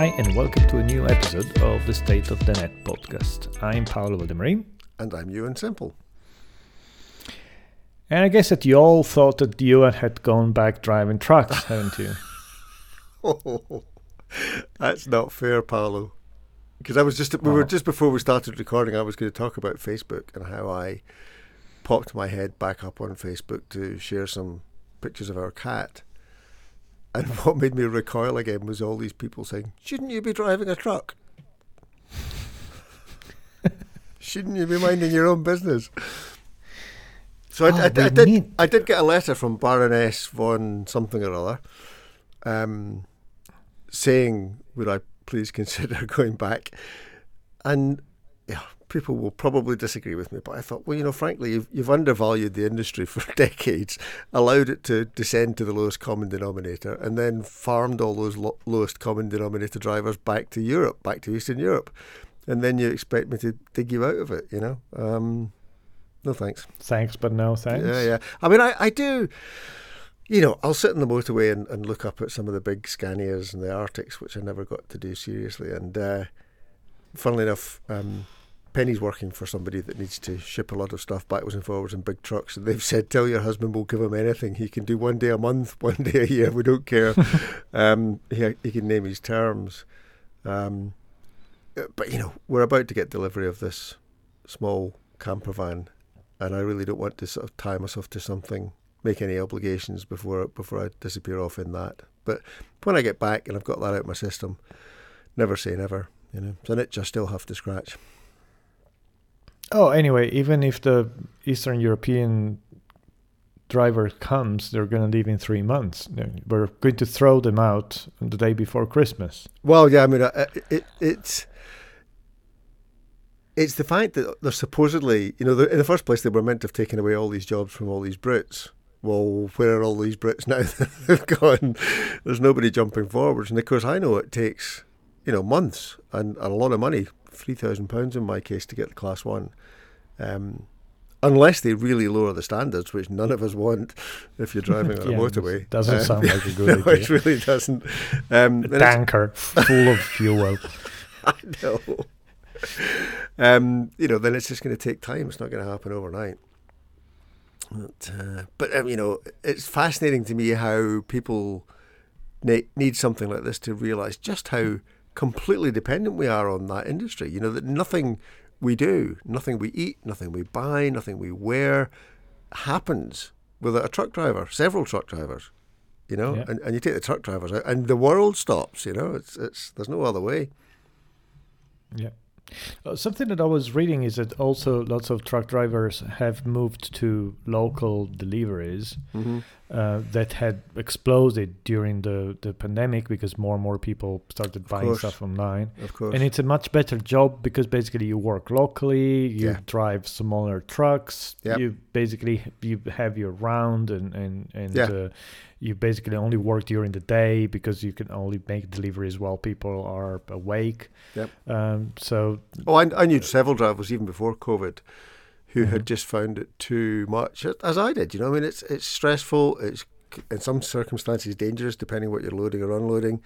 Hi, and welcome to a new episode of the State of the Net podcast. I'm Paolo Valdemarin. And I'm Euan Semple. And I guess that you all thought that Euan had gone back driving trucks, haven't you? Oh, that's not fair, Paolo. Because I was just we were oh. just before we started recording, I was going to talk about Facebook and how I popped my head back up on Facebook to share some pictures of our cat. And what made me recoil again was all these people saying, "Shouldn't you be driving a truck? Shouldn't you be minding your own business?" So I, Oh, I- I they did. need- I did get a letter from Baroness von something or other, um, saying, "Would I please consider going back?" And people will probably disagree with me, but I thought, well, you know, frankly, you've, you've undervalued the industry for decades, allowed it to descend to the lowest common denominator, and then farmed all those lo- lowest common denominator drivers back to Europe, back to Eastern Europe, and then you expect me to dig you out of it, you know? Um, no thanks. Thanks, but no thanks. Yeah, yeah. I mean, I, I do. You know, I'll sit in the motorway and, and look up at some of the big Scanias and the Arctics, which I never got to do seriously. And uh, funnily enough, um, Penny's working for somebody that needs to ship a lot of stuff backwards and forwards in big trucks. And they've said, tell your husband we'll give him anything. He can do one day a month, one day a year. We don't care. um, he, he can name his terms. Um, but, you know, we're about to get delivery of this small camper van and I really don't want to sort of tie myself to something, make any obligations before before I disappear off in that. But when I get back and I've got that out of my system, never say never. You know, it's an itch I still have to scratch. Oh, anyway, even if the Eastern European driver comes, they're going to leave in three months. We're going to throw them out the day before Christmas. Well, yeah, I mean, I- I- it, it's it's the fact that they're supposedly, you know, in the first place they were meant to have taken away all these jobs from all these Brits. Well, where are all these Brits now? They've gone. There's nobody jumping forwards, and of course, I know it takes, you know, months and, and a lot of money, three thousand pounds in my case, to get the class one. Um, unless they really lower the standards, which none of us want if you're driving on Yeah, a motorway. doesn't Um, sound like a good no, idea. it really doesn't. Um, A tanker full of fuel. I know. Um, you know, then it's just going to take time. It's not going to happen overnight. But, uh, but um, you know, it's fascinating to me how people ne- need something like this to realise just how completely dependent we are on that industry. You know, that nothing we do, nothing we eat, nothing we buy, nothing we wear happens without a truck driver, several truck drivers. You know, Yeah. and, and you take the truck drivers out, and the world stops. You know, it's it's there's no other way. Yeah. Uh, something that I was reading is that also lots of truck drivers have moved to local deliveries Mm-hmm. Uh, that had exploded during the, the pandemic because more and more people started buying course. stuff online. Of course. And it's a much better job because basically you work locally, you Yeah. drive smaller trucks, Yep. you basically you have your round and and and Yeah. uh, you basically only work during the day because you can only make deliveries while people are awake. Yep. Um, so Oh, I, I knew several drivers even before COVID who Mhm. had just found it too much, as I did. You know, I mean, it's it's stressful. It's in some circumstances dangerous, depending what you're loading or unloading.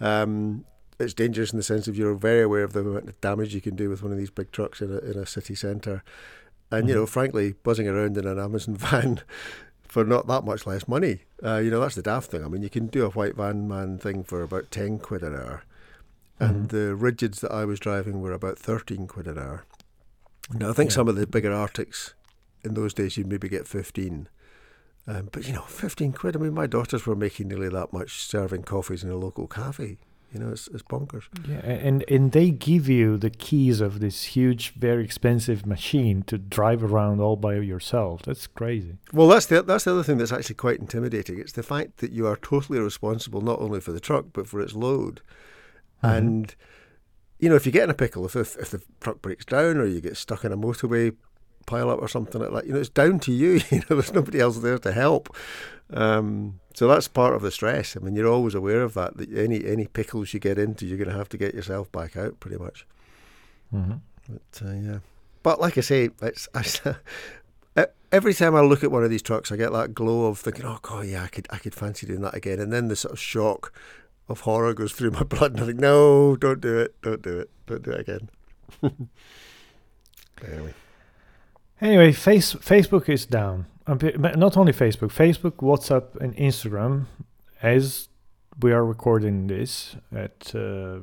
Um, it's dangerous in the sense of you're very aware of the amount of damage you can do with one of these big trucks in a in a city centre. And you Mhm. know, frankly, buzzing around in an Amazon van for not that much less money, uh, you know, that's the daft thing. I mean, you can do a white van man thing for about ten quid an hour and Mhm. the rigids that I was driving were about 13 quid an hour. Now, I think Yeah. some of the bigger Arctics in those days you'd maybe get 15. Um, but, you know, 15 quid. I mean, my daughters were making nearly that much serving coffees in a local cafe. You know, it's, it's bonkers. Yeah, and and they give you the keys of this huge, very expensive machine to drive around all by yourself. That's crazy. Well, that's the, that's the other thing that's actually quite intimidating. It's the fact that you are totally responsible not only for the truck, but for its load. Mhm. And, you know, if you get in a pickle, if, if, if the truck breaks down or you get stuck in a motorway pile up or something like that, you know, it's down to you. You know, there's nobody else there to help. Um, so that's part of the stress. I mean, you're always aware of that, that any, any pickles you get into, you're going to have to get yourself back out pretty much. Mhm. But, uh, yeah. But like I say, it's, I, every time I look at one of these trucks, I get that glow of thinking, "Oh God, yeah, I could, I could fancy doing that again." And then the sort of shock of horror goes through my blood, and I think, no, don't do it, don't do it, don't do it again. anyway. Anyway, face, Facebook is down. Not only Facebook, Facebook, WhatsApp, and Instagram, as we are recording this at uh,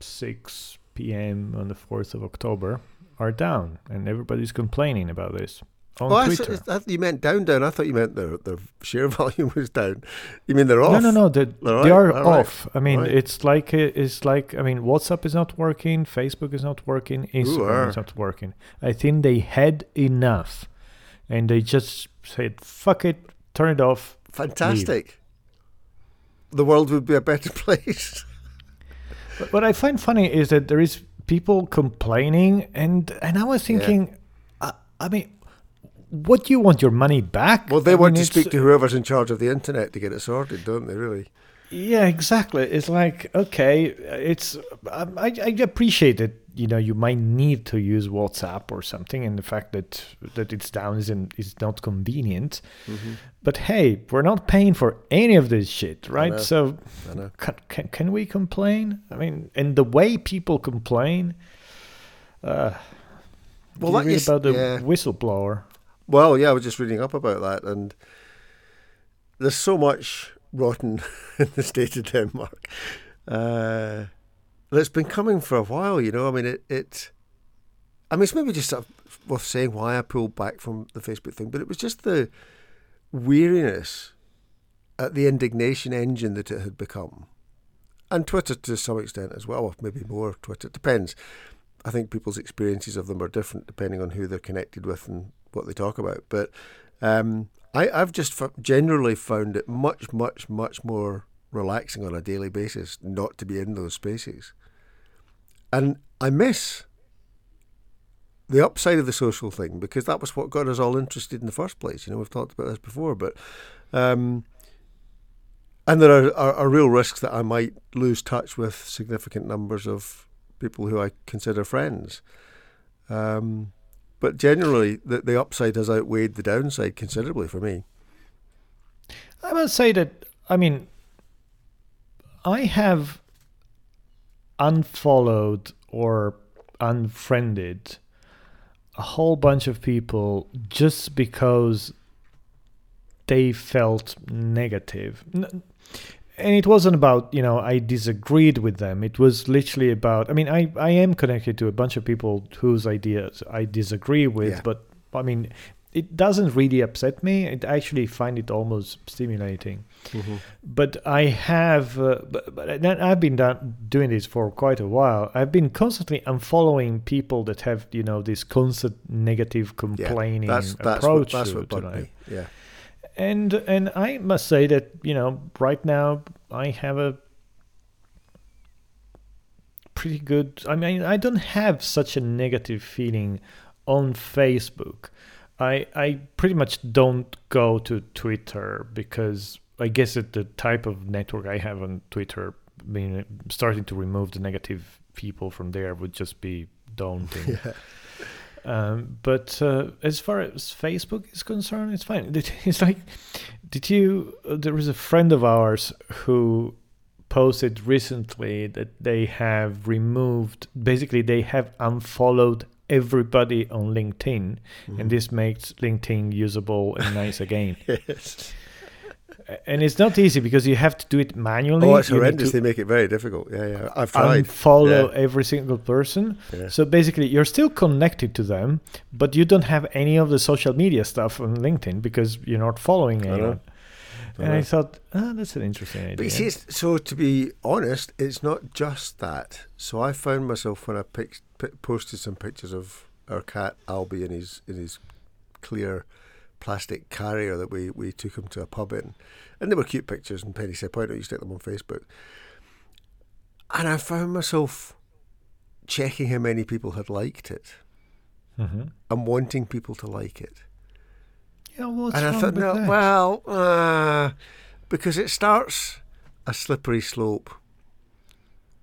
6 p.m. on the 4th of October, are down, and everybody's complaining about this on oh, Twitter. I, thought you meant down, down. I thought you meant their their share volume was down. You mean they're off? No, no, no. They, right, they are right, off. I mean, right. it's like it's like I mean, WhatsApp is not working, Facebook is not working, Instagram Ooh, is not working. I think they had enough, and they just said, "Fuck it, turn it off." Fantastic. The world would be a better place. But what I find funny is that there is people complaining, and and I was thinking, uh, I mean, what do you want your money back? Well, they I want mean, to speak to whoever's in charge of the internet to get it sorted, don't they? Really? Yeah, exactly. It's like okay, it's um, I, I appreciate that you know you might need to use WhatsApp or something, and the fact that that it's down isn't is not convenient. But hey, we're not paying for any of this shit, right? So I know. can, can can we complain? I mean, and the way people complain. Uh, Well, you read is- about the yeah. whistleblower. Well, yeah, I was just reading up about that, and there's so much rotten in the state of Denmark. Uh, that's been coming for a while, you know. I mean, it, it. I mean, it's maybe just worth saying why I pulled back from the Facebook thing, but it was just the weariness at the indignation engine that it had become, and Twitter to some extent as well, or maybe more Twitter. It depends. I think people's experiences of them are different depending on who they're connected with and what they talk about. But um, I, I've just f- generally found it much, much, much more relaxing on a daily basis not to be in those spaces. And I miss the upside of the social thing because that was what got us all interested in the first place. You know, we've talked about this before, but um, and there are, are, are real risks that I might lose touch with significant numbers of people who I consider friends. Um, but generally, the, the upside has outweighed the downside considerably for me. I must say that I mean I have unfollowed or unfriended a whole bunch of people just because they felt negative. And it wasn't about, you know, I disagreed with them. It was literally about, I mean, I, I am connected to a bunch of people whose ideas I disagree with, Yeah. but I mean, it doesn't really upset me. I actually find it almost stimulating but I have, uh, but, but I've been done, doing this for quite a while. I've been constantly unfollowing people that have, you know, this constant negative Yeah, complaining that's that's approach what, that's to, what bugged me. Yeah, And and I must say that you know, right now I have a pretty good. I mean, I don't have such a negative feeling on Facebook. I I pretty much don't go to Twitter because I guess that the type of network I have on Twitter, I mean, starting to remove the negative people from there would just be daunting. yeah. Um, but uh, as far as Facebook is concerned, it's fine. It's like, did you? Uh, there was a friend of ours who posted recently that they have removed. Basically, they have unfollowed everybody on LinkedIn, Mm-hmm. and this makes LinkedIn usable and nice again. Yes. And it's not easy because you have to do it manually. Oh, it's You horrendous. They make it very difficult. Yeah, yeah. I've tried. Unfollow Yeah. every single person. Yeah. So basically, you're still connected to them, but you don't have any of the social media stuff on LinkedIn because you're not following anyone. I And. I thought, ah, that's an interesting idea. But you see, it's, so to be honest, it's not just that. So I found myself when I picked, posted some pictures of our cat Albie in his in his clear plastic carrier that we, we took him to a pub in, and they were cute pictures. And Penny said, "Why don't you stick them on Facebook?" And I found myself checking how many people had liked it Mhm. and wanting people to like it. Yeah, what's and I thought, no, that? well, uh, because it starts a slippery slope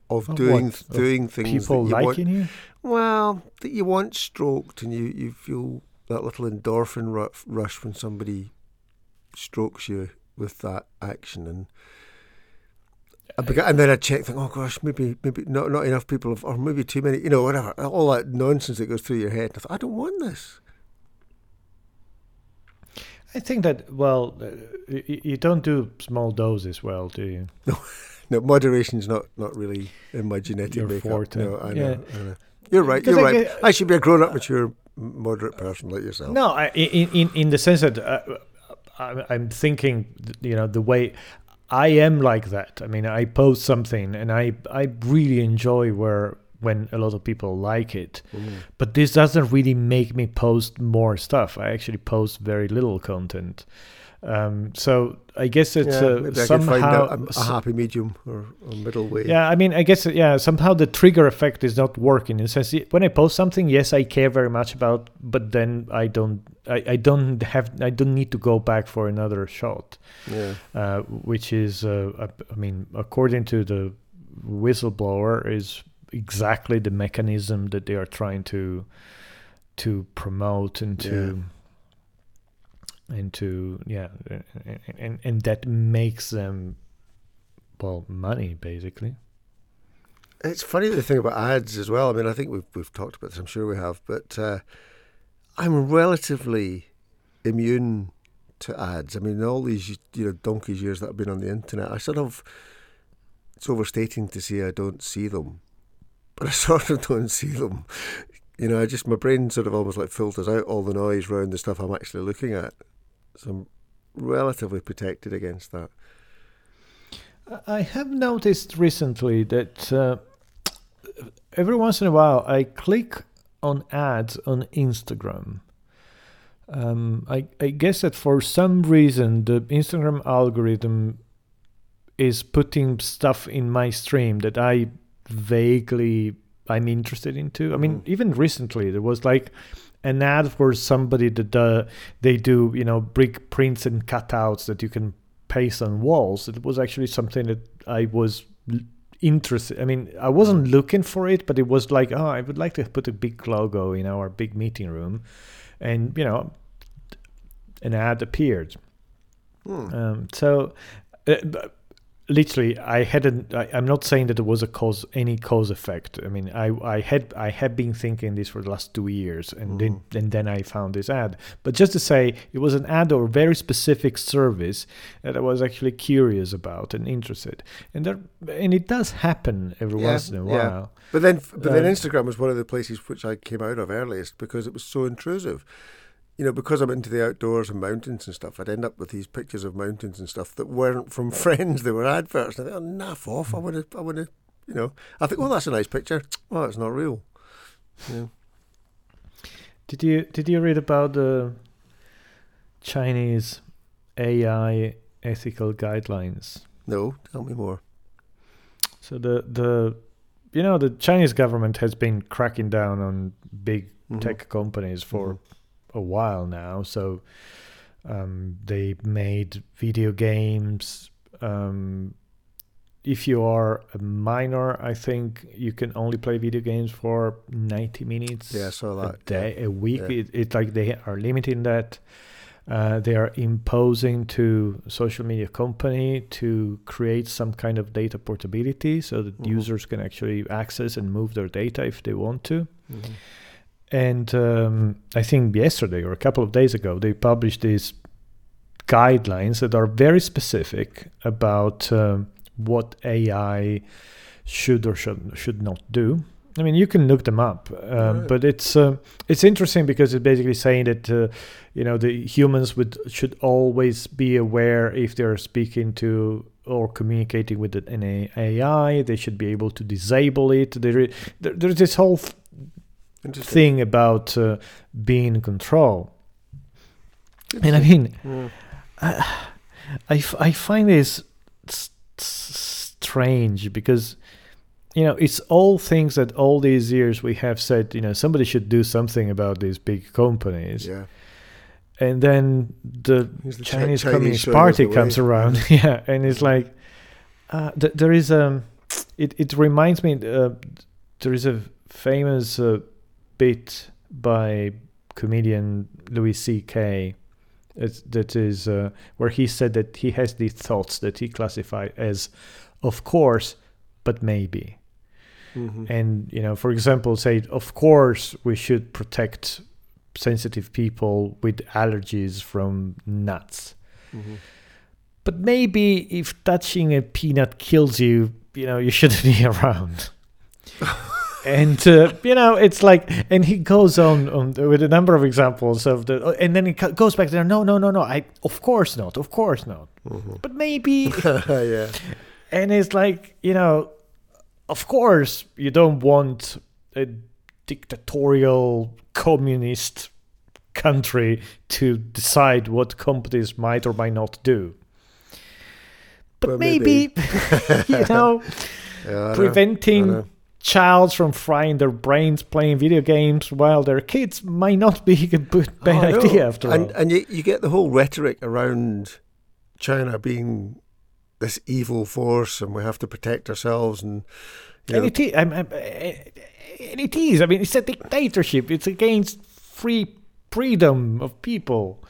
of Of doing what? Of doing things people that you liking you. want. Well, that you want stroked, and you you feel that little endorphin ru- rush when somebody strokes you with that action, and and then I check, think, oh gosh, maybe maybe not not enough people, have, or maybe too many, you know, whatever, all that nonsense that goes through your head. I thought, I don't want this. I think that well, uh, you, you don't do small doses well, do you? No, no, moderation's not not really in my genetic Your makeup. forte. No, I know. Yeah. I know. You're right. You're I right. get- I should be a grown-up, mature, moderate person like yourself. No, I, in in in the sense that uh, I, I'm thinking, you know, the way I am like that. I mean, I post something and I I really enjoy where when a lot of people like it, Mm. but this doesn't really make me post more stuff. I actually post very little content. Um, so I guess it's yeah, maybe I could find somehow a, a, a happy medium or, or middle way. Yeah, I mean, I guess yeah. Somehow the trigger effect is not working. In the sense, when I post something, yes, I care very much about, but then I don't, I, I don't have, I don't need to go back for another shot, yeah. uh, which is, uh, I- I mean, according to the whistleblower, is exactly the mechanism that they are trying to to promote and to and to yeah, and, and that makes them well money basically. It's funny the thing about ads as well. I mean, I think we've we've talked about this. I'm sure we have, but uh, I'm relatively immune to ads. I mean, all these you know donkey's years that I've been on the internet, I sort of it's overstating to say I don't see them, but I sort of don't see them. You know, I just my brain sort of almost like filters out all the noise around the stuff I'm actually looking at. So I'm relatively protected against that. I have noticed recently that uh, every once in a while I click on ads on Instagram. Um, I, I guess that for some reason the Instagram algorithm is putting stuff in my stream that I vaguely I'm interested into. I mean, Mm. even recently there was like an ad for somebody that uh, they do you know brick prints and cutouts that you can paste on walls. It was actually something that I was interested. I mean, I wasn't looking for it, but it was like, oh, I would like to put a big logo in our big meeting room, and you know, an ad appeared. Hmm. Um, so, uh, literally, I hadn't. I, I'm not saying that there was a cause, any cause effect. I mean, I, I had, I had been thinking this for the last two years, and then, and then I found this ad. But just to say, it was an ad or a very specific service that I was actually curious about and interested, and there, and it does happen every Yeah, once in a yeah. while. But then, but then Um, Instagram was one of the places which I came out of earliest because it was so intrusive. You know, because I'm into the outdoors and mountains and stuff, I'd end up with these pictures of mountains and stuff that weren't from friends; they were adverts. And I thought, oh, naff off! I want to, I want to, you know. I think, well, that's a nice picture. Well, it's not real. Yeah. Did you did you read about the Chinese AI ethical guidelines? No, tell me more. So the the you know the Chinese government has been cracking down on big Mhm. tech companies for Mhm. A while now. So um, they made video games. Um, if you are a minor, I think you can only play video games for ninety minutes Yeah, saw a day, a week. Yeah. It, it's like they are limiting that. Uh, they are imposing to social media company to create some kind of data portability so that Mhm. users can actually access and move their data if they want to. Mhm. And um, I think yesterday or a couple of days ago, they published these guidelines that are very specific about um, what AI should or should should not do. I mean, you can look them up, um, Right. but it's um it's interesting because it's basically saying that uh, you know the humans would should always be aware if they're speaking to or communicating with an AI. They should be able to disable it. There, there there's this whole th-. Thing about uh, being in control. And I mean, Yeah. I, f- I find this s- s- strange because, you know, it's all things that all these years we have said, you know, somebody should do something about these big companies. yeah. And then the the Chinese, Communist Party comes around. yeah. And it's like, uh, th- there is a, it, it reminds me, uh, there is a famous uh, bit by comedian Louis C.K. That is uh, where he said that he has these thoughts that he classified as of course, but maybe. Mhm. And you know, for example, say of course we should protect sensitive people with allergies from nuts. Mhm. But maybe if touching a peanut kills you, you know, you shouldn't be around. and uh, you know, it's like, and he goes on, on with a number of examples of the, and then he goes back there. No, no, no, no. I, of course not, of course not. Mhm. But maybe, yeah. and it's like, you know, of course you don't want a dictatorial communist country to decide what companies might or might not do. But Well, maybe, you know, Yeah, I know, I preventing know. Childs from frying their brains playing video games while they're kids might not be a good, Oh, bad know. idea after and, all. And you, you get the whole rhetoric around China being this evil force and we have to protect ourselves and you And it is. I'm, I'm, and it is. I mean, it's a dictatorship. It's against free freedom of people.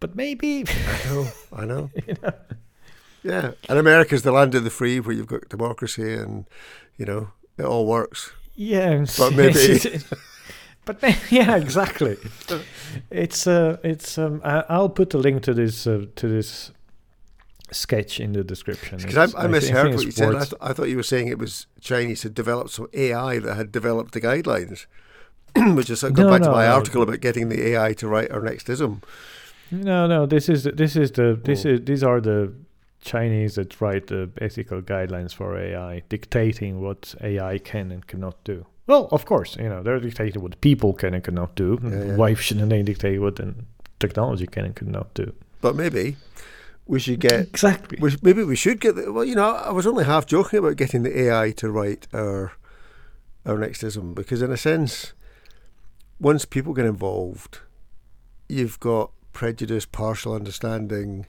But maybe, I know, I know. you know, Yeah. And America's the land of the free where you've got democracy and, you know, it all works. yeah. But maybe- but may- yeah, exactly. It's uh, it's um, I, I'll put a link to this uh, to this sketch in the description. Because It's- I, I misheard what you said. I, th- I thought you were saying it was Chinese had developed some AI that had developed the guidelines, which is going No, back to my no. article about getting the AI to write our next ism. No, no. This is this is the this Oh. is these are the Chinese that write the ethical guidelines for AI, dictating what AI can and cannot do. Well, of course, you know they're dictating what people can and cannot do. Yeah, yeah. Why shouldn't they dictate what then technology can and cannot do? But maybe we should get Exactly. We, maybe we should get the, well. You know, I was only half joking about getting the AI to write our our next ism because, in a sense, once people get involved, you've got prejudice, partial understanding,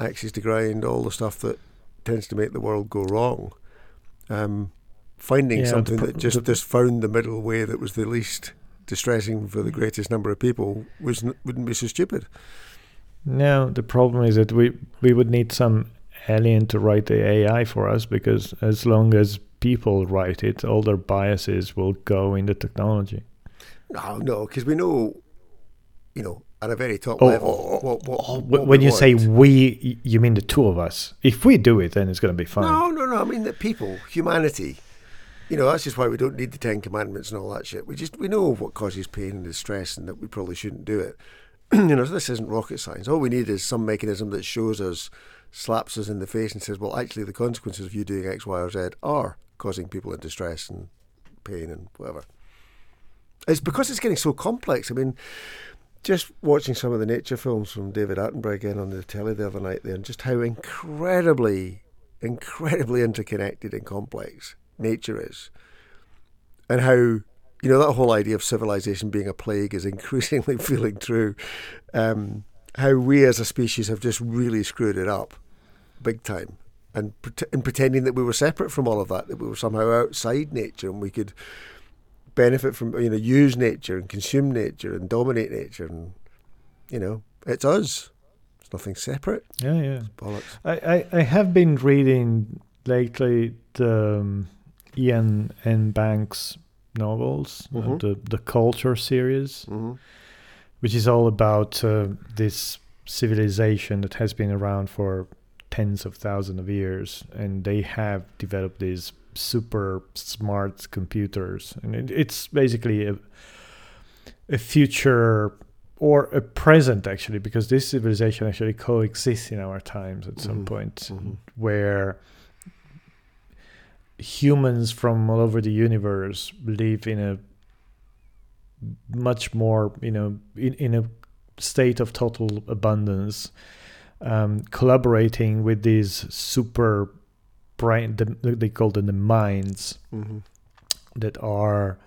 axes to grind, all the stuff that tends to make the world go wrong. Um, finding Yeah, something that just just found the middle way that was the least distressing for the greatest number of people was wouldn't be so stupid. No, the problem is that we we would need some alien to write the AI for us because as long as people write it, all their biases will go in the technology. No, no, because we know, you know, at a very top Oh, level, oh, oh what, what, Oh, what when you say we, you mean the two of us. If we do it, then it's going to be fine. no, no, no, I mean the people, humanity. You know, that's just why we don't need the Ten Commandments and all that shit. We just we know what causes pain and distress, and that we probably shouldn't do it. you know, this isn't rocket science. All we need is some mechanism that shows us, slaps us in the face, and says, "Well, actually, the consequences of you doing X, Y, or Z are causing people in distress and pain and whatever." It's because it's getting so complex. I mean, just watching some of the nature films from David Attenborough again on the telly the other night there, and just how incredibly, incredibly interconnected and complex nature is, and how you know that whole idea of civilization being a plague is increasingly feeling true. Um, how we as a species have just really screwed it up, big time, and pret- and pretending that we were separate from all of that, that we were somehow outside nature and we could benefit from you know use nature and consume nature and dominate nature and you know it's us it's nothing separate Yeah, yeah. It's bollocks I, I, I have been reading lately the um, Iain M. Banks novels, uh, Mhm. the the Culture series, mm-hmm. which is all about uh, this civilization that has been around for tens of thousands of years, and they have developed these super smart computers, and it, it's basically a a future or a present actually because this civilization actually coexists in our times at some Mhm. point Mhm. where humans from all over the universe live in a much more you know in, in a state of total abundance um, collaborating with these super brain the, they call them the minds Mm-hmm. that are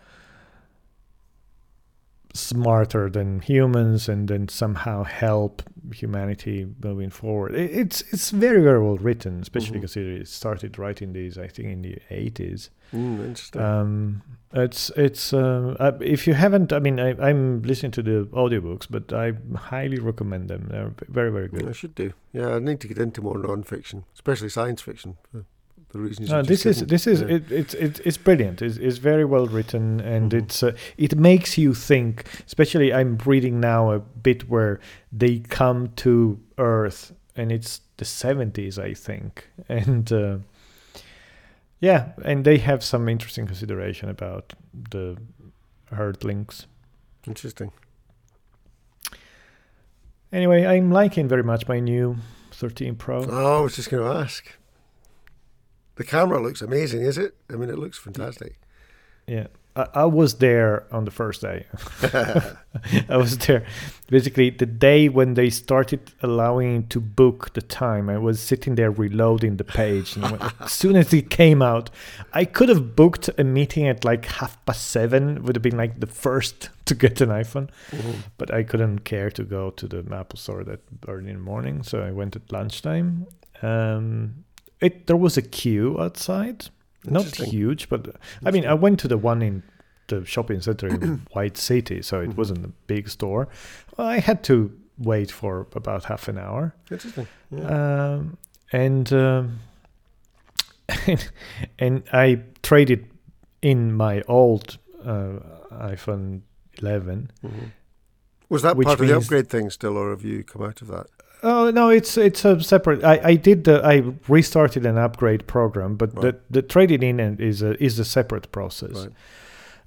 smarter than humans and then somehow help humanity moving forward. It, it's it's very very well written, especially Mhm. considering it started writing these I think in the eighties. Mm, interesting. Um, it's it's uh, uh, if you haven't, I mean, I, I'm listening to the audiobooks, but I highly recommend them. They're very very I good. should do. Yeah, I need to get into more non-fiction, especially science fiction. The reasons. you Uh, this is this is Yeah. it, it's it's it's brilliant. It's, it's very well written and Mhm. it's uh, it makes you think. Especially, I'm reading now a bit where they come to Earth and it's the 70s, I think, and uh, yeah, and they have some interesting consideration about the Earthlings. interesting. Anyway, I'm liking very much my new 13 Pro. Oh, I was just going to ask. The camera looks amazing, is it? I mean, it looks fantastic. Yeah, I, I was there on the first day. I was there basically the day when they started allowing to book the time. I was sitting there reloading the page, and as soon as it came out, I could have booked a meeting at like half past seven. Would have been like the first to get an iPhone, Mhm. but I couldn't care to go to the Apple store that early in the morning, so I went at lunchtime. Um, it there was a queue outside, not huge, but I mean, I went to the one in the shopping center in White City, so it Mhm. wasn't a big store. I had to wait for about half an hour, Interesting. Yeah. um, and um, and I traded in my old uh, iPhone 11. Mhm. Was that part of the upgrade thing still, or have you come out of that? Oh no, it's it's a separate. I, I did the I restarted an upgrade program, but the Right. the trading in is a is a separate process.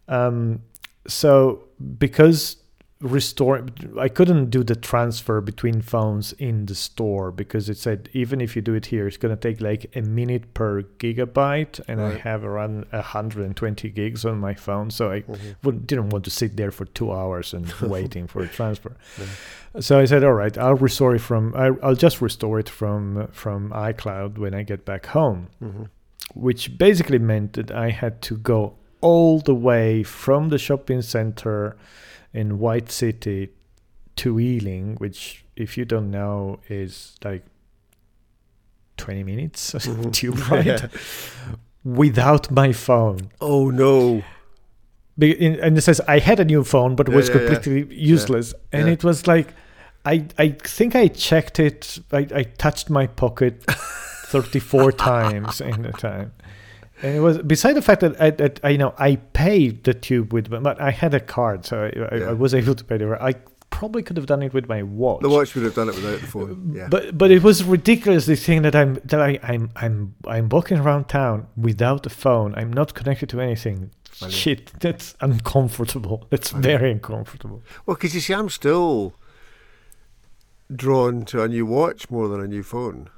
Right. Um, so because restore, I couldn't do the transfer between phones in the store because it said even if you do it here, it's gonna take like a minute per gigabyte, and I have around 120 gigs on my phone, so I Mhm. would, didn't want to sit there for two hours and waiting for a transfer. So I said, all right, I'll restore it from. I, I'll just restore it from from iCloud when I get back home, Mhm. which basically meant that I had to go all the way from the shopping center in White City to Ealing, which, if you don't know, is like twenty minutes Mhm. tube ride without my phone. Oh no! Be- in- and it says I had a new phone, but it Yeah, was yeah, completely useless. And it was like, I I think I checked it. I, I touched my pocket thirty four times in the time, and it was beside the fact that I that I you know I paid the tube with, but I had a card, so I, Yeah. I was able to pay the. I probably could have done it with my watch. The watch would have done it without the phone. Uh, yeah. But but it was ridiculous the thing that I'm that I, I'm I'm I'm walking around town without a phone. I'm not connected to anything. Know. Shit, that's uncomfortable. That's know. very uncomfortable. Well, because you see, I'm still drawn to a new watch more than a new phone.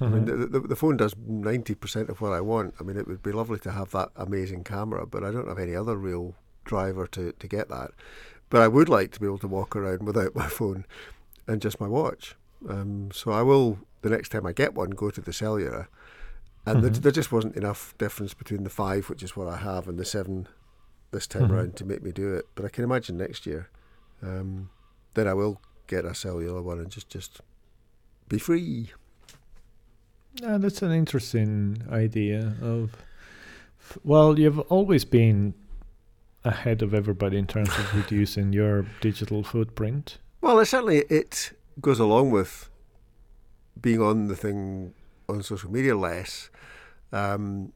I mean, Mhm. the, the, the phone does 90% of what I want. I mean, it would be lovely to have that amazing camera, but I don't have any other real driver to, to get that. But I would like to be able to walk around without my phone and just my watch. Um, so I will, the next time I get one, go to the cellular. And there, Mhm. there just wasn't enough difference between the five, which is what I have, and the seven this time Mhm. round to make me do it. But I can imagine next year, um, then I will get a cellular one and just, just be free. Yeah, that's an interesting idea of. Well, you've always been ahead of everybody in terms of reducing your digital footprint. Well, certainly it goes along with being on the thing on social media less. Um,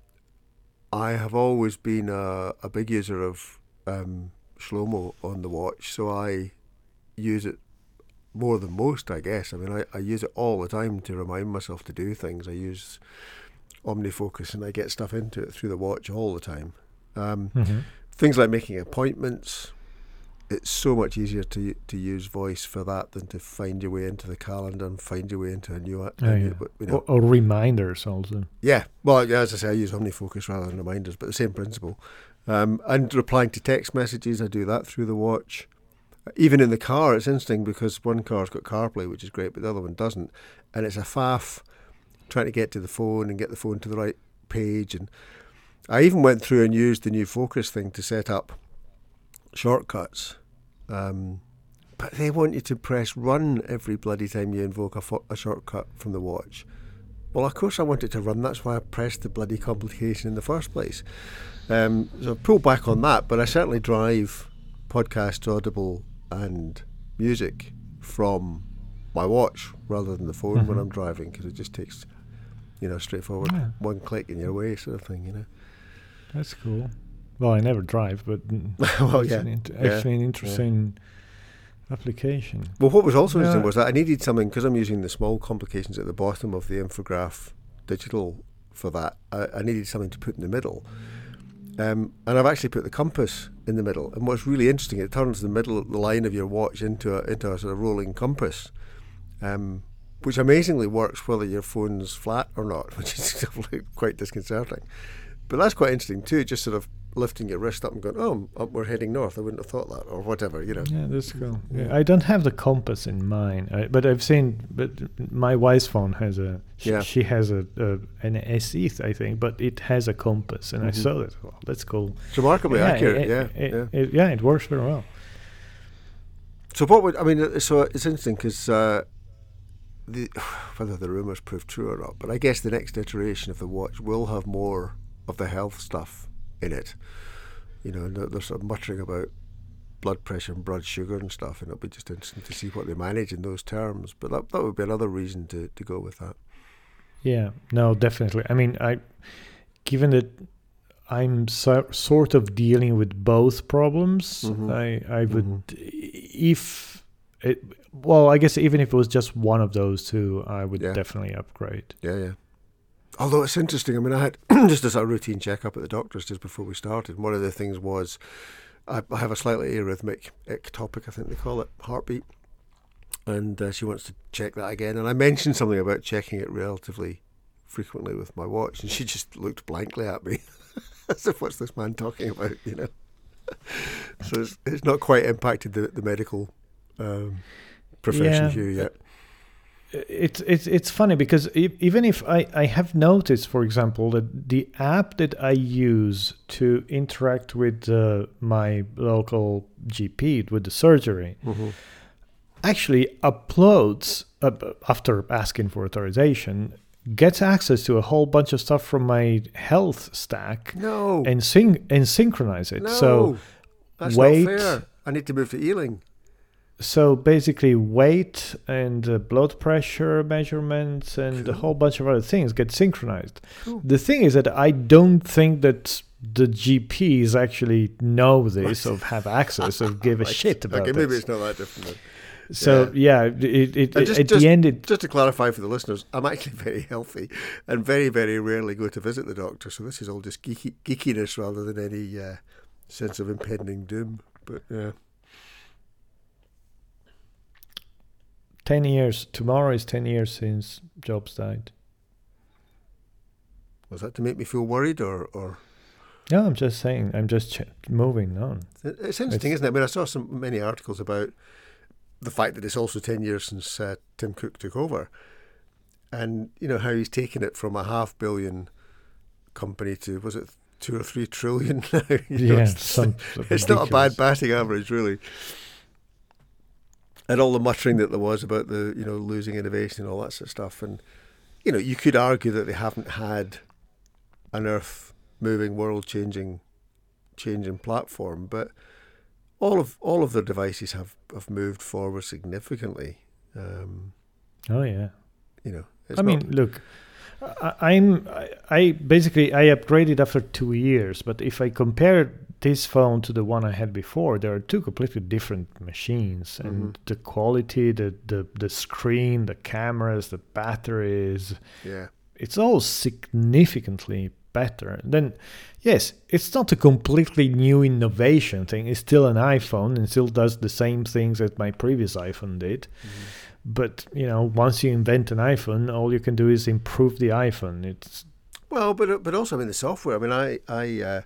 I have always been a, a big user of um, Shlomo on the watch, so I use it more than most, I guess. I mean, I, I use it all the time to remind myself to do things. I use OmniFocus and I get stuff into it through the watch all the time. Um, Mhm. things like making appointments it's so much easier to to use voice for that than to find your way into the calendar and find your way into a new, a Oh, yeah. you know, Or, or reminders also. yeah well yeah, as I say I use OmniFocus rather than reminders but the same principle um, and replying to text messages I do that through the watch even in the car it's interesting because one car's got CarPlay which is great but the other one doesn't and it's a faff trying to get to the phone and get the phone to the right page and I even went through and used the new focus thing to set up shortcuts Um, but they want you to press run every bloody time you invoke a, fo- a shortcut from the watch. Well, of course I want it to run. That's why I pressed the bloody complication in the first place. Um, so pull back on that, but I certainly drive podcast, Audible, and music from my watch rather than the phone mm-hmm. when I'm driving because it just takes, you know, straightforward yeah. one click in your way sort of thing. You know. That's cool. Well, I never drive, but well, yeah, an actually an interesting yeah. application. Well, what was also yeah. interesting was that I needed something because I'm using the small complications at the bottom of the infograph digital for that. I, I needed something to put in the middle. Um, and I've actually put the compass in the middle. And what's really interesting, it turns the middle the line of your watch into a into a sort of rolling compass, um, which amazingly works whether your phone's flat or not, which is quite disconcerting. But that's quite interesting too. Just sort of lifting your wrist up and going, "Oh, we're heading north." I wouldn't have thought that, or whatever, you know. Yeah, that's cool. Yeah, I don't have the compass in mine, I, but I've seen. But my wife's phone has a. She, yeah. she has a, a, an SE, I think, but it has a compass, and mm-hmm. I saw that. Well, that's cool. It's remarkably yeah, accurate. It, yeah, it, yeah. It, yeah, it works very well. So what would I mean? Uh, so it's interesting because. Uh, the, whether the rumours prove true or not, but I guess the next iteration of the watch will have more of the health stuff in it. You know, sort of muttering about blood pressure and blood sugar and stuff, and it'll be just interesting to see what they manage in those terms. But that that would be another reason to, to go with that. Yeah, no, definitely. I mean, I given that I'm so, sort of dealing with both problems, mm-hmm. I I would mm-hmm. if it well, I guess even if it was just one of those two, I would yeah. definitely upgrade. Yeah, yeah. Although it's interesting, I mean, I had just as a routine checkup at the doctor's just before we started. One of the things was I, I have a slightly arrhythmic ectopic, I think they call it, heartbeat. And uh, she wants to check that again. And I mentioned something about checking it relatively frequently with my watch, and she just looked blankly at me as if, what's this man talking about, you know? so it's, it's not quite impacted the, the medical um, profession yeah, here yet it's it's it's funny because even if I, I have noticed, for example, that the app that I use to interact with uh, my local GP with the surgery mm-hmm. actually uploads uh, after asking for authorization gets access to a whole bunch of stuff from my health stack no. and syn and synchronize it. No, so that's wait. not fair. I need to move to Ealing so basically weight and uh, blood pressure measurements and cool. a whole bunch of other things get synchronized cool. the thing is that i don't think that the gps actually know this right. or have access or give a right. shit about okay, maybe it's not that different. So yeah, yeah it, it, just, at just, the end, it, just to clarify for the listeners, I'm actually very healthy and very, very rarely go to visit the doctor. So this is all just geeky, geekiness rather than any uh, sense of impending doom. But yeah. 10 years. Tomorrow is 10 years since Jobs died. Was that to make me feel worried or. or? No, I'm just saying, I'm just ch- moving on. It's interesting, it's, isn't it? I mean, I saw some many articles about the fact that it's also 10 years since uh, Tim Cook took over. And, you know, how he's taken it from a half billion company to, was it two or three trillion now? yeah, know, it's, some, it's not a bad batting average, really and all the muttering that there was about the you know losing innovation and all that sort of stuff. And you know, you could argue that they haven't had an earth moving, world changing, changing platform, but all of all of their devices have, have moved forward significantly. Um, oh yeah, you know. I mean, look, I, am I, I basically I upgraded after two years, but if I compare this phone to the one I had before, there are two completely different machines, and mm-hmm. the quality, the, the the screen, the cameras, the batteries, yeah, it's all significantly better. Then, yes, it's not a completely new innovation thing. It's still an iPhone and still does the same things that my previous iPhone did. Mm-hmm. But you know, once you invent an iPhone, all you can do is improve the iPhone. It's well, but but also I mean the software. I mean, I I. Uh,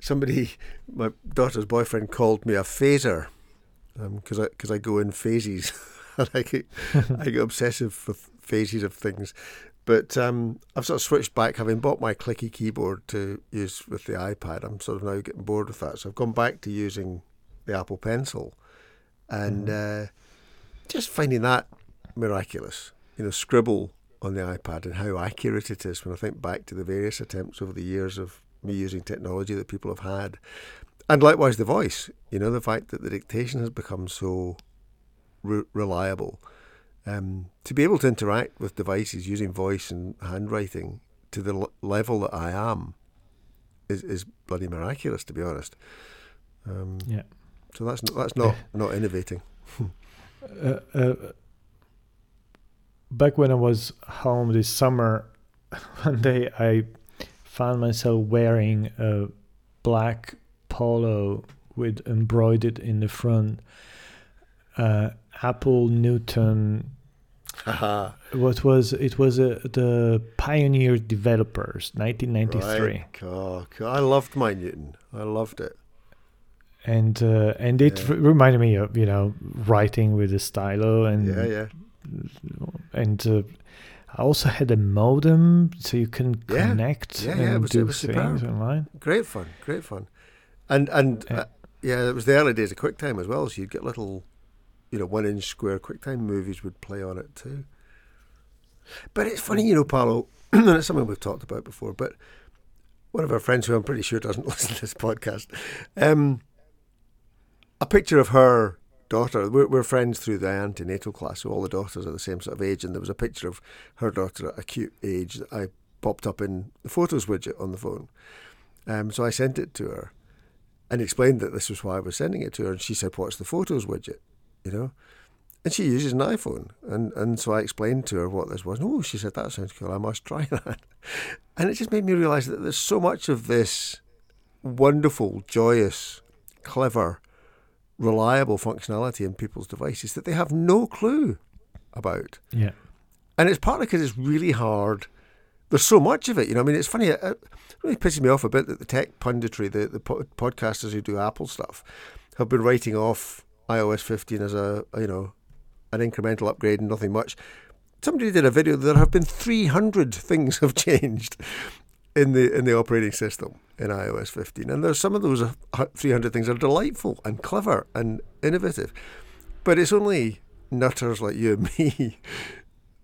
somebody, my daughter's boyfriend called me a phaser because um, I because I go in phases. I get I get obsessive with phases of things. But um, I've sort of switched back, having bought my clicky keyboard to use with the iPad. I'm sort of now getting bored with that, so I've gone back to using the Apple Pencil, and uh, just finding that miraculous. You know, scribble on the iPad and how accurate it is when I think back to the various attempts over the years of me using technology that people have had. And likewise, the voice, you know, the fact that the dictation has become so re- reliable. Um, to be able to interact with devices using voice and handwriting to the l- level that I am is, is bloody miraculous, to be honest. Um, Yeah. So that's not, that's not not innovating. uh, uh, back when I was home this summer, one day I found myself wearing a black polo with embroidered in the front uh, Apple Newton. Haha. What was it? Was uh, the Pioneer Developers, 1993. Right. Oh. I loved my Newton. I loved it. and uh, and it Yeah. reminded me of you know writing with a stylo and Yeah, yeah. and uh, I also had a modem so you can Yeah. connect Yeah, and yeah, was- do things superb. online. Great fun. Great fun. And and Yeah. uh, yeah, it was the early days of QuickTime as well. So you'd get little, you know, one inch square QuickTime movies would play on it too. But it's funny, you know, Paolo, and it's something we've talked about before. But one of our friends, who I'm pretty sure doesn't listen to this podcast, um, a picture of her daughter. We're, we're friends through the antenatal class, so all the daughters are the same sort of age. And there was a picture of her daughter at a cute age that I popped up in the photos widget on the phone. Um, so I sent it to her and explained that this was why I was sending it to her. And she said, What's the photos widget? You know? And she uses an iPhone. And, and so I explained to her what this was. Oh, she said, That sounds cool. I must try that. And it just made me realize that there's so much of this wonderful, joyous, clever, reliable functionality in people's devices that they have no clue about. Yeah, And it's partly because it's really hard. There's so much of it, you know. I mean, it's funny. It it really pisses me off a bit that the tech punditry, the the po- podcasters who do Apple stuff, have been writing off iOS 15 as a you know an incremental upgrade and nothing much. Somebody did a video. There have been 300 things have changed in the in the operating system in iOS 15, and there's some of those uh, 300 things are delightful and clever and innovative, but it's only nutters like you and me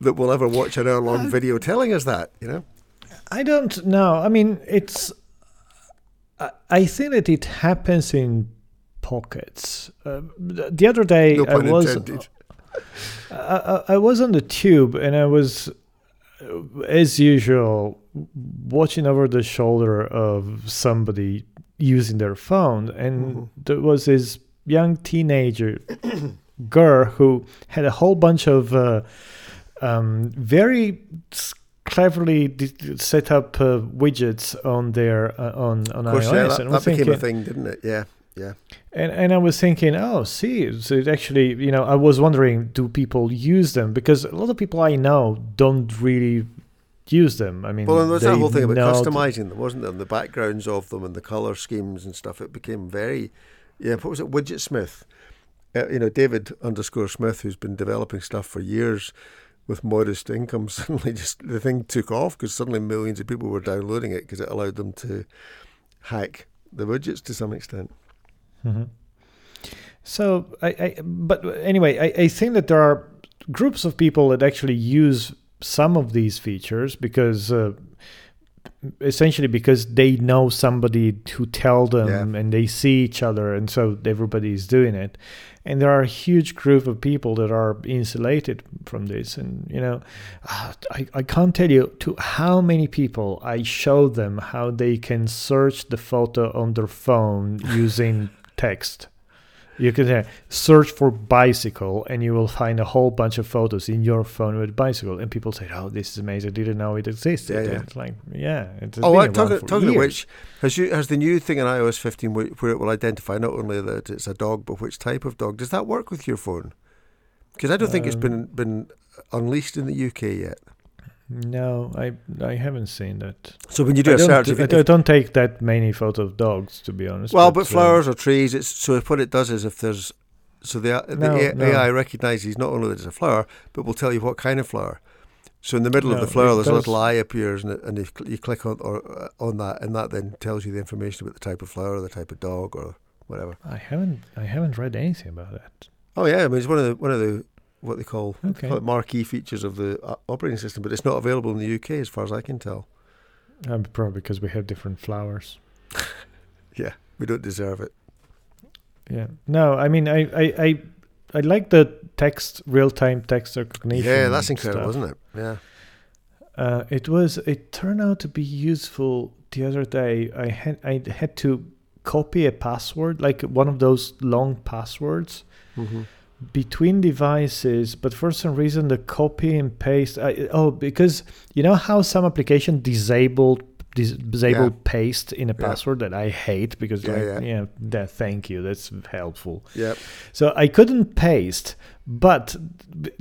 that will ever watch an hour long video telling us that, you know? I don't know. I mean, it's. I, think that it happens in pockets. Uh, the the other day, No I was. I, I, I was on the tube and I was, as usual, watching over the shoulder of somebody using their phone, and Mhm. there was this young teenager girl who had a whole bunch of uh, um, very cleverly d- set up uh, widgets on their uh, on on course, iOS. yeah, that, and that became thinking- a thing, didn't it? Yeah, yeah. and and I was thinking, oh, see, so it actually, you know, I was wondering, do people use them? Because a lot of people I know don't really use them. I mean, Well, and there's that whole thing about customizing them, wasn't there? And the backgrounds of them and the color schemes and stuff. It became very, yeah. What was it? Widgetsmith. Uh, you know, David underscore Smith, who's been developing stuff for years with modest income, suddenly just the thing took off because suddenly millions of people were downloading it because it allowed them to hack the widgets to some extent. Mhm. So I, I, but anyway, I, I think that there are groups of people that actually use some of these features because. Uh, essentially because they know somebody who tell them Yeah. and they see each other and so everybody is doing it and there are a huge group of people that are insulated from this and you know ah, I, I can't tell you to how many people i show them how they can search the photo on their phone using text you can uh, search for bicycle and you will find a whole bunch of photos in your phone with bicycle and people say oh this is amazing i didn't know it existed Yeah, yeah. It's like yeah it's Oh, uh, talking, talking of which, has you has the new thing in iOS 15 where, where it will identify not only that it's a dog but which type of dog? Does that work with your phone? Because I don't think it's been been unleashed in the UK yet. No i i haven't seen that So when you do I a search, if, I if- don't- don't take that many photos of dogs, to be honest. well, but uh, flowers or trees, it's so what it does is if there's so the the No, A- no. AI recognizes not only that it's a flower, but will tell you what kind of flower. So in the middle of the flower, there's a little eye appears, and, it, and if you click on or uh, on that, and that then tells you the information about the type of flower, the type of dog, or whatever. I haven't I haven't read anything about that. Oh yeah, I mean it's one of the one of the what they call, what they call marquee features of the uh, operating system, but it's not available in the UK as far as I can tell. Um, probably because we have different flowers. Yeah, we don't deserve it. Yeah. No, I mean I I I, I like the text real time text recognition. Yeah, that's incredible, stuff. isn't it? Yeah. Uh, it was. It turned out to be useful the other day. I had I had to copy a password, like one of those long passwords, Mm-hmm. Between devices. But for some reason, the copy and paste. I, oh, because you know how some application disabled dis- disable Yeah. paste in a Yeah. password that I hate because Yeah, like yeah. yeah, that thank you that's helpful. Yeah. So I couldn't paste, but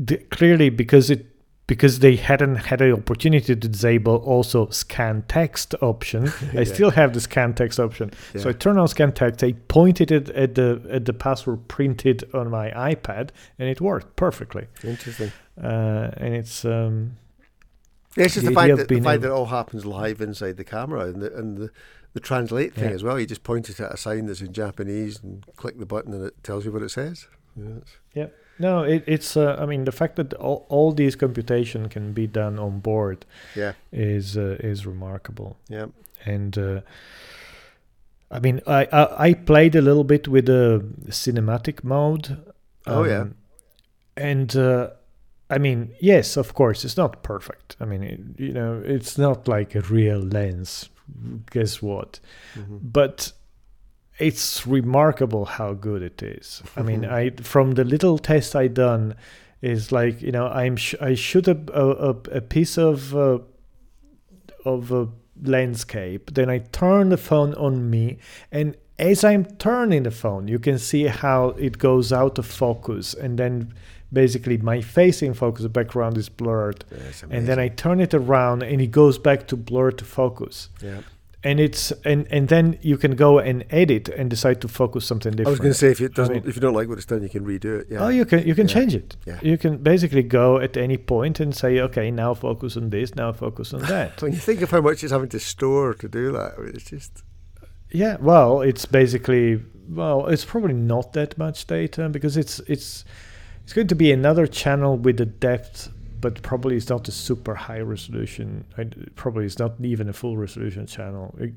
th- clearly because it because they hadn't had the opportunity to disable also scan text option, I still have the scan text option. So I Yeah. turned on scan text. I pointed it at the at the password printed on my iPad, and it worked perfectly. Interesting. Uh, and it's um, Yeah, it's just The the, fact that, the fact that it all happens live inside the camera and the, and the, the translate thing Yeah. as well. You just point it at a sign that's in Japanese and click the button and it tells you what it says. Yeah, it's- no, it, it's uh, I mean the fact that all, all these computation can be done on board yeah, is uh, is remarkable. yeah. and uh, I mean, I, I I played a little bit with the cinematic mode. Oh, yeah. um, and uh, I mean, yes, of course, it's not perfect. I mean, it, you know, it's not like a real lens. Guess what? Mhm. But it's remarkable how good it is. I mean, I from the little test I done is like you know I'm sh- I shoot a a, a- a piece of uh, of a landscape, then I turn the phone on me, and as I'm turning the phone, you can see how it goes out of focus, and then basically my face in focus, the background is blurred, and then I turn it around, and it goes back to blur to focus Yeah. And it's and and then you can go and edit and decide to focus something different. I was going to say if it doesn't, mean- if you don't like what it's done, you can redo it. Yeah. Oh, you can you can Yeah. change it. Yeah. You can basically go at any point and say, okay, now focus on this, now focus on that. When you think of how much it's having to store to do that, I mean, it's just yeah, well, it's basically well, it's probably not that much data because it's it's it's going to be another channel with the depth, but probably it's not a super high resolution. I, probably it's not even a full resolution channel. It,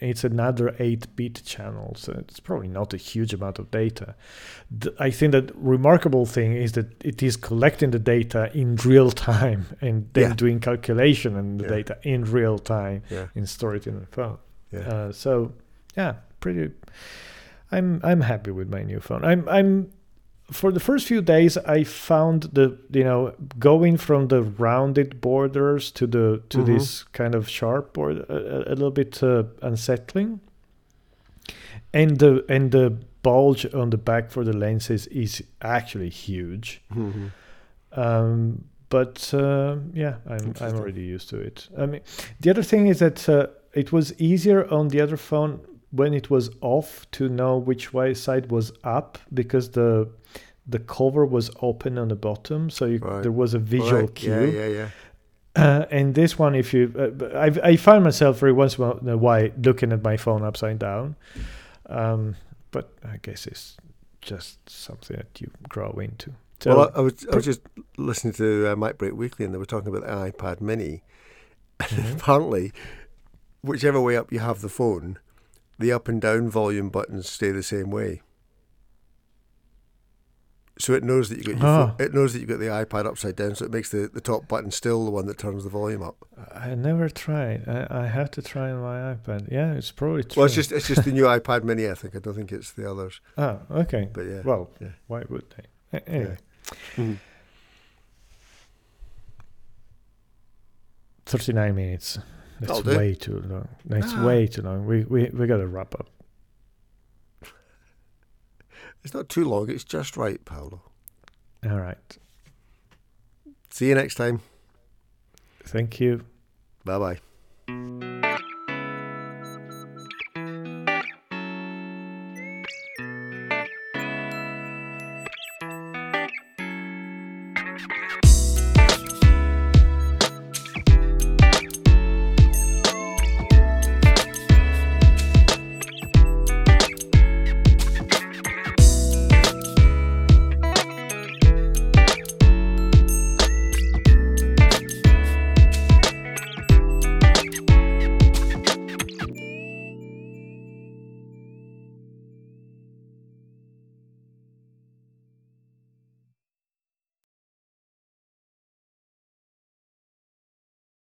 it's another 8-bit channel, so it's probably not a huge amount of data. The, I think that remarkable thing is that it is collecting the data in real time and then Yeah. doing calculation on the Yeah. data in real time yeah, and store it in the phone. yeah. Uh, so yeah, pretty. I'm I'm happy with my new phone. I'm I'm for the first few days I found the you know going from the rounded borders to the to Mhm. this kind of sharp border a, a- little bit uh, unsettling. And the and the bulge on the back for the lenses is actually huge. Mhm. Um, but uh, yeah, I'm I'm already used to it. I mean, the other thing is that uh, it was easier on the other phone when it was off to know which way side was up because the the cover was open on the bottom, so you, Right. there was a visual Right, cue. Yeah, yeah, yeah. Uh, and this one, if you, uh, I, I find myself every once in a while looking at my phone upside down, um, but I guess it's just something that you grow into. So, well, I, I was I was just listening to uh, MacBreak Weekly, and they were talking about the iPad Mini. Mhm. Apparently, whichever way up you have the phone, the up and down volume buttons stay the same way. So it knows that you got your Ah. pho- it knows that you got the iPad upside down, so it makes the, the top button still the one that turns the volume up. I never tried. I, I have to try on my iPad. Yeah, it's probably true. Well, it's just it's just the new iPad Mini. I think I don't think it's the others, oh, okay. but yeah. Well, yeah. why would they? Anyway, Mhm. 39 minutes. That's That'll do. way too long. That's Ah. way too long. We we we got to wrap up. It's not too long. It's just right, Paolo. All right. See you next time. Thank you. Bye bye.